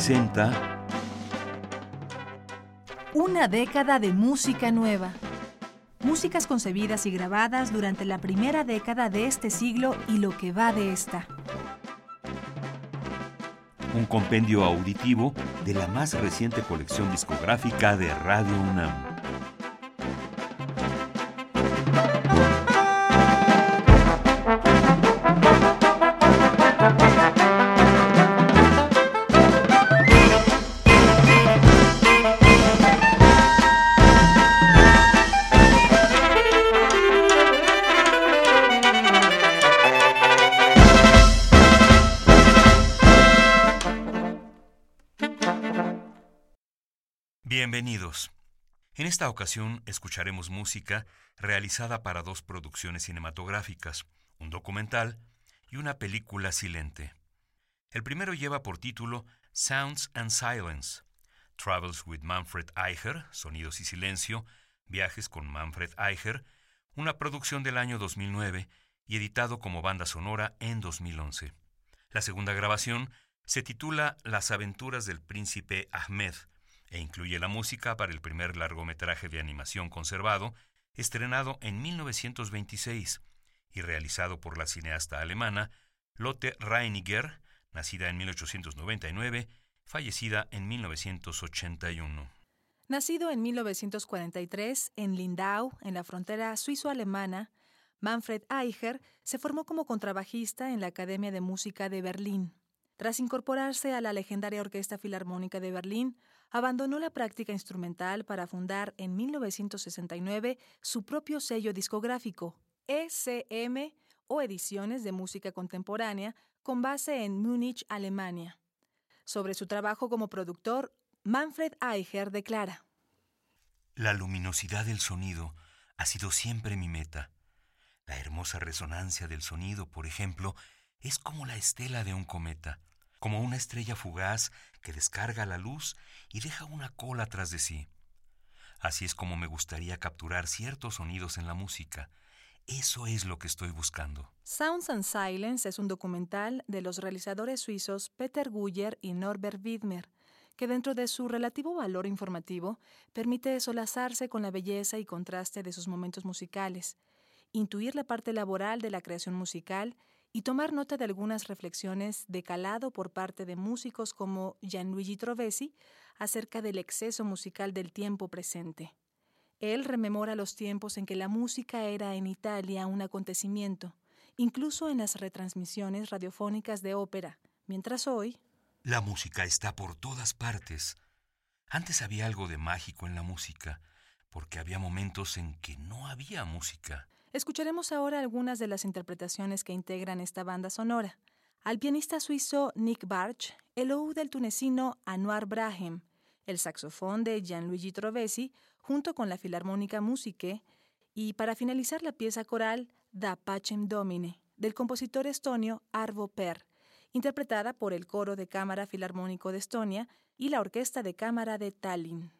presenta Una década de música nueva. Músicas concebidas y grabadas durante la primera década de este siglo y lo que va de esta. un compendio auditivo de la más reciente colección discográfica de Radio UNAM. Esta ocasión escucharemos música realizada para dos producciones cinematográficas, un documental y una película silente. El primero lleva por título Sounds and Silence, Travels with Manfred Eicher, Sonidos y Silencio, Viajes con Manfred Eicher, una producción del año 2009 y editado como banda sonora en 2011. La segunda grabación se titula Las aventuras del príncipe Ahmed, e incluye la música para el primer largometraje de animación conservado, estrenado en 1926 y realizado por la cineasta alemana Lotte Reiniger, nacida en 1899, fallecida en 1981. Nacido en 1943 en Lindau, en la frontera suizo-alemana, Manfred Eicher se formó como contrabajista en la Academia de Música de Berlín. Tras incorporarse a la legendaria Orquesta Filarmónica de Berlín, abandonó la práctica instrumental para fundar en 1969 su propio sello discográfico, ECM o Ediciones de Música Contemporánea, con base en Múnich, Alemania. Sobre su trabajo como productor, Manfred Eicher declara: La luminosidad del sonido ha sido siempre mi meta. La hermosa resonancia del sonido, por ejemplo, es como la estela de un cometa como una estrella fugaz que descarga la luz y deja una cola tras de sí. Así es como me gustaría capturar ciertos sonidos en la música. Eso es lo que estoy buscando. Sounds and Silence es un documental de los realizadores suizos Peter Guyer y Norbert Widmer, que dentro de su relativo valor informativo permite solazarse con la belleza y contraste de sus momentos musicales, intuir la parte laboral de la creación musical y tomar nota de algunas reflexiones de calado por parte de músicos como Gianluigi Trovesi acerca del exceso musical del tiempo presente. Él rememora los tiempos en que la música era en Italia un acontecimiento, incluso en las retransmisiones radiofónicas de ópera, mientras hoy... La música está por todas partes. Antes había algo de mágico en la música, porque había momentos en que no había música. Escucharemos ahora algunas de las interpretaciones que integran esta banda sonora. Al pianista suizo Nick Barch, el oud del tunecino Anwar Brahim, el saxofón de Gianluigi Trovesi, junto con la Filarmónica Musique, y para finalizar la pieza coral Da Pacem Domine, del compositor estonio Arvo Per, interpretada por el Coro de Cámara Filarmónico de Estonia y la Orquesta de Cámara de Tallinn.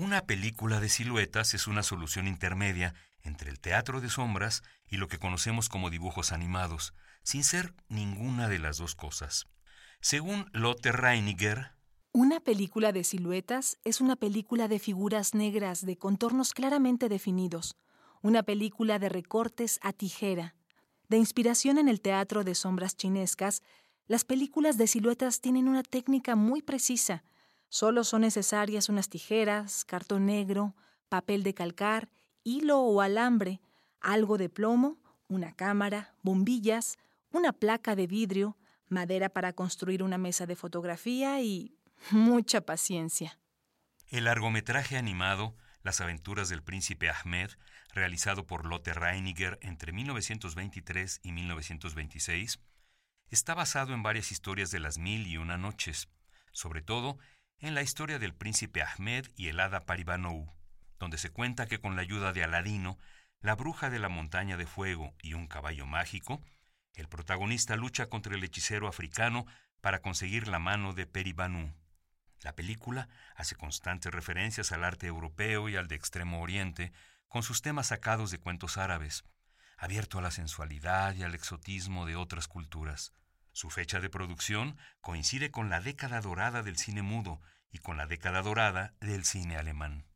Una película de siluetas es una solución intermedia entre el teatro de sombras y lo que conocemos como dibujos animados, sin ser ninguna de las dos cosas. Según Lotte Reiniger, una película de siluetas es una película de figuras negras de contornos claramente definidos, una película de recortes a tijera. De inspiración en el teatro de sombras chinescas, las películas de siluetas tienen una técnica muy precisa, Solo son necesarias unas tijeras, cartón negro, papel de calcar, hilo o alambre, algo de plomo, una cámara, bombillas, una placa de vidrio, madera para construir una mesa de fotografía y mucha paciencia. El largometraje animado Las aventuras del príncipe Ahmed, realizado por Lotte Reiniger entre 1923 y 1926, está basado en varias historias de las mil y una noches, sobre todo en la historia del príncipe Ahmed y el hada Paribanou, donde se cuenta que con la ayuda de Aladino, la bruja de la montaña de fuego y un caballo mágico, el protagonista lucha contra el hechicero africano para conseguir la mano de Peribanu. La película hace constantes referencias al arte europeo y al de Extremo Oriente, con sus temas sacados de cuentos árabes, abierto a la sensualidad y al exotismo de otras culturas. Su fecha de producción coincide con la década dorada del cine mudo y con la década dorada del cine alemán.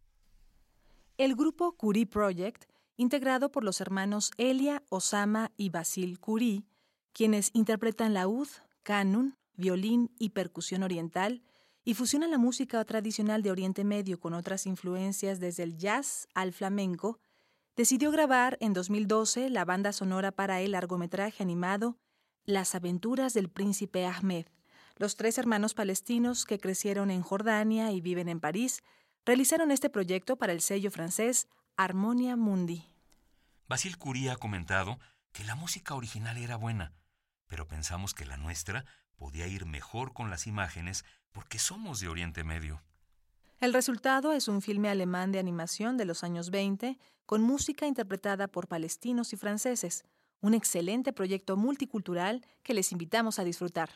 El grupo Curie Project, integrado por los hermanos Elia, Osama y Basil Curie, quienes interpretan laúd, canon, violín y percusión oriental, y fusionan la música tradicional de Oriente Medio con otras influencias desde el jazz al flamenco, decidió grabar en 2012 la banda sonora para el largometraje animado las aventuras del príncipe Ahmed. Los tres hermanos palestinos que crecieron en Jordania y viven en París realizaron este proyecto para el sello francés Harmonia Mundi. Basil Curie ha comentado que la música original era buena, pero pensamos que la nuestra podía ir mejor con las imágenes porque somos de Oriente Medio. El resultado es un filme alemán de animación de los años 20 con música interpretada por palestinos y franceses un excelente proyecto multicultural que les invitamos a disfrutar.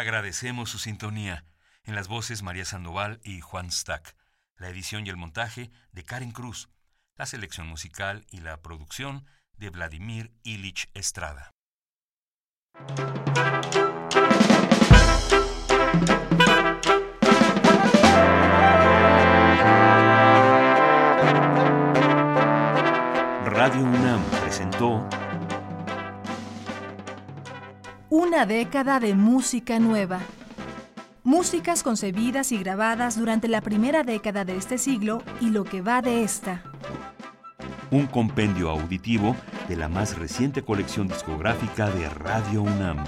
Agradecemos su sintonía. En las voces María Sandoval y Juan Stack, la edición y el montaje de Karen Cruz, la selección musical y la producción de Vladimir Ilich Estrada. Radio UNAM presentó Una década de música nueva. Músicas concebidas y grabadas durante la primera década de este siglo y lo que va de esta. Un compendio auditivo de la más reciente colección discográfica de Radio UNAM.